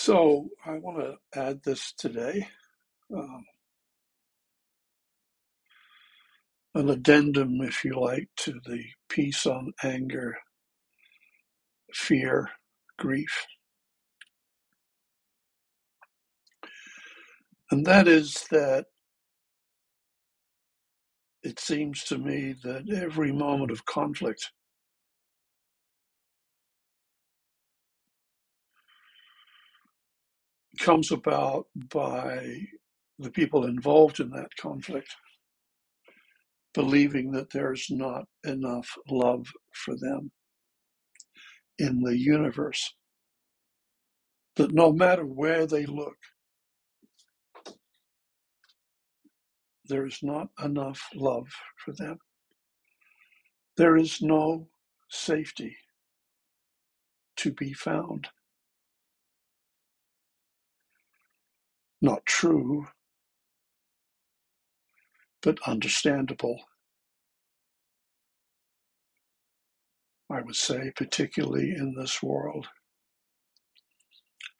So I want to add this today, um, an addendum, if you like, to the piece on anger, fear, grief. And that is that it seems to me that every moment of conflict comes about by the people involved in that conflict believing that there's not enough love for them in the universe. That no matter where they look, there is not enough love for them. There is no safety to be found. Not true, but understandable. I would say, particularly in this world.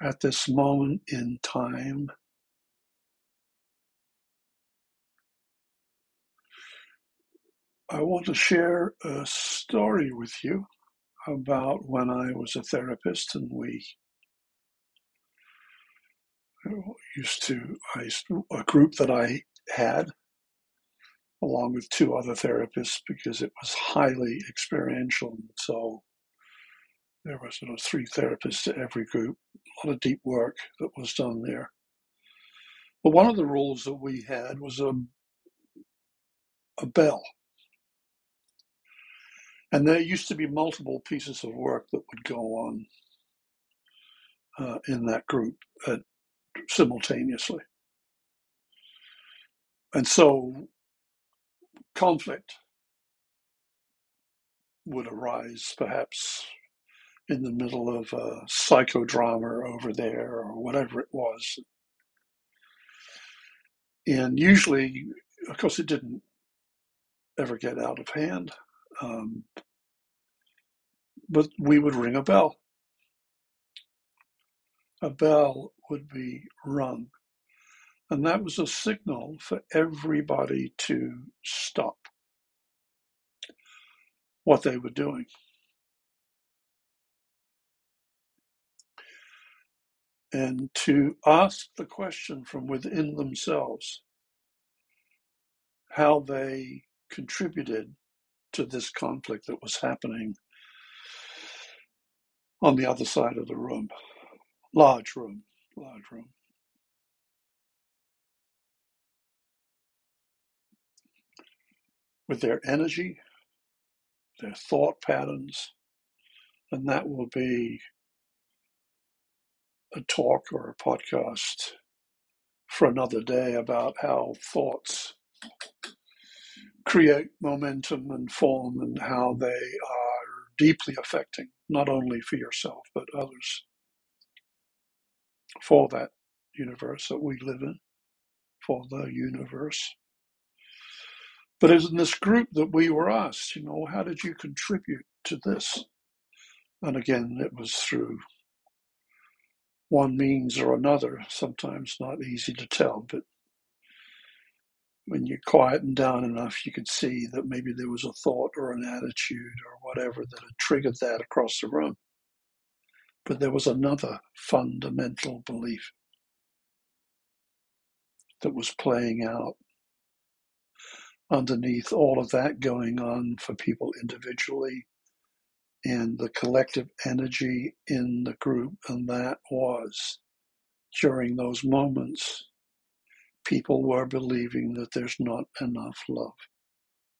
At this moment in time, I want to share a story with you about when I was a therapist and we used to, a group that I had along with two other therapists because it was highly experiential. So there were sort of three therapists to every group, a lot of deep work that was done there. But one of the rules that we had was a, a bell. And there used to be multiple pieces of work that would go on uh, in that group at, simultaneously. And so conflict would arise perhaps in the middle of a psychodrama over there or whatever it was. And usually, of course, it didn't ever get out of hand. Um, but we would ring a bell. A bell would be rung and that was a signal for everybody to stop what they were doing. And to ask the question from within themselves how they contributed to this conflict that was happening on the other side of the room. Large room, large room. With their energy, their thought patterns, and that will be a talk or a podcast for another day about how thoughts create momentum and form and how they are deeply affecting not only for yourself but others for that universe that we live in, for the universe. But as in this group that we were asked, you know, how did you contribute to this? And again, it was through one means or another, sometimes not easy to tell, but when you quieten down enough, you could see that maybe there was a thought or an attitude or whatever that had triggered that across the room. But there was another fundamental belief that was playing out underneath all of that going on for people individually and the collective energy in the group. And that was during those moments, people were believing that there's not enough love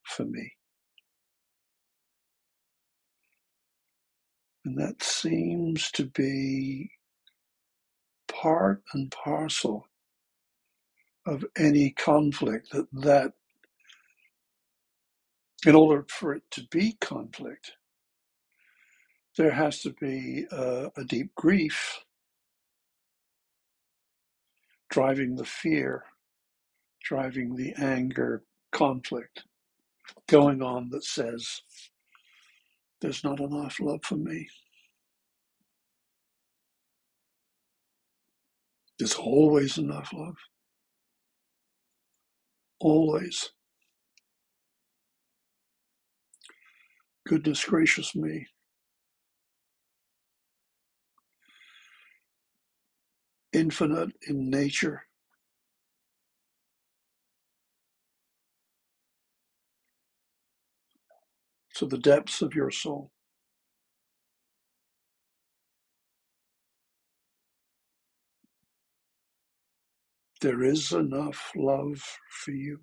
for me. And that seems to be part and parcel of any conflict that that in order for it to be conflict, there has to be a, a deep grief driving the fear, driving the anger, conflict going on that says, there's not enough love for me. There's always enough love. Always. Goodness gracious me. Infinite in nature. To the depths of your soul. There is enough love for you.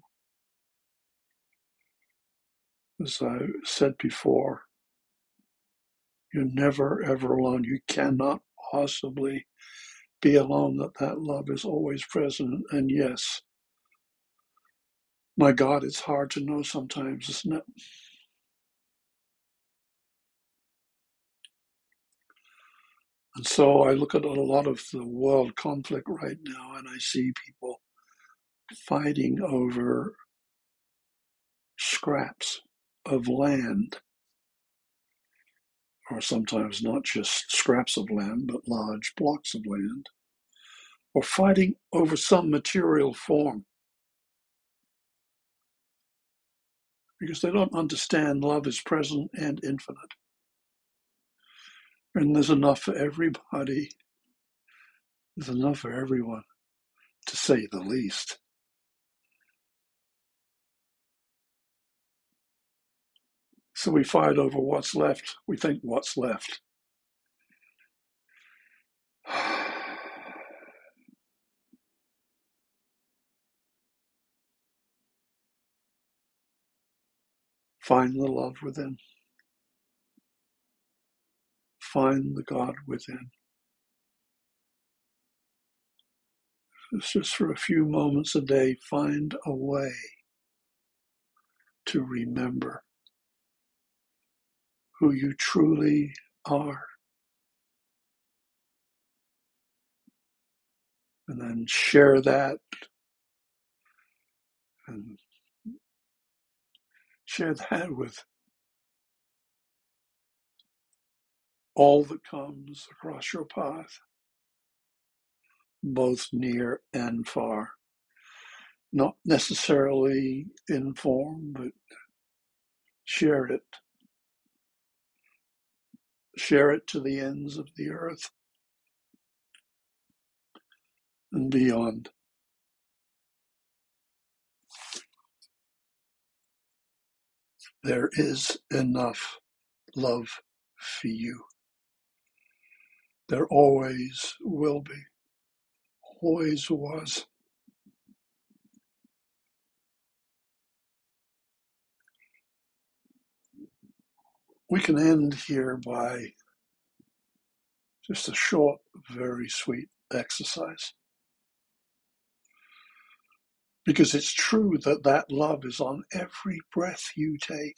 As I said before, you're never ever alone. You cannot possibly be alone, that that love is always present. And yes, my God, it's hard to know sometimes, isn't it? And so I look at a lot of the world conflict right now and I see people fighting over scraps of land, or sometimes not just scraps of land, but large blocks of land, or fighting over some material form because they don't understand love is present and infinite. And there's enough for everybody, there's enough for everyone, to say the least. So we fight over what's left. We think what's left. Find the love within. Find the God within. It's just for a few moments a day, find a way to remember who you truly are. And then share that and share that with all that comes across your path, both near and far. Not necessarily in form, but share it share it to the ends of the earth and beyond. There is enough love for you. There always will be, always was. We can end here by just a short, very sweet exercise. Because it's true that that love is on every breath you take.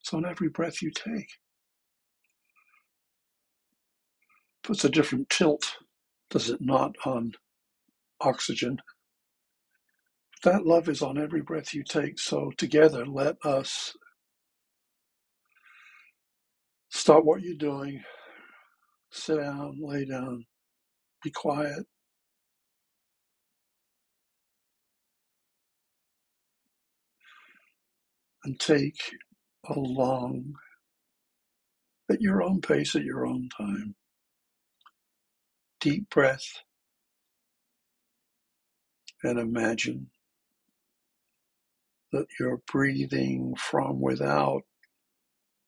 It's on every breath you take. Puts a different tilt, does it not, on oxygen? That love is on every breath you take. So together, let us stop what you're doing, sit down, lay down, be quiet. And take a long, at your own pace, at your own time, deep breath and imagine that you're breathing from without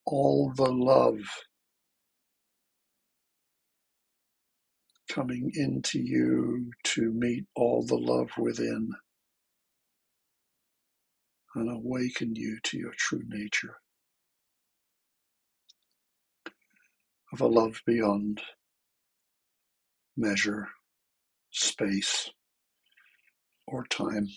all the love coming into you to meet all the love within and awaken you to your true nature of a love beyond measure, space, or time.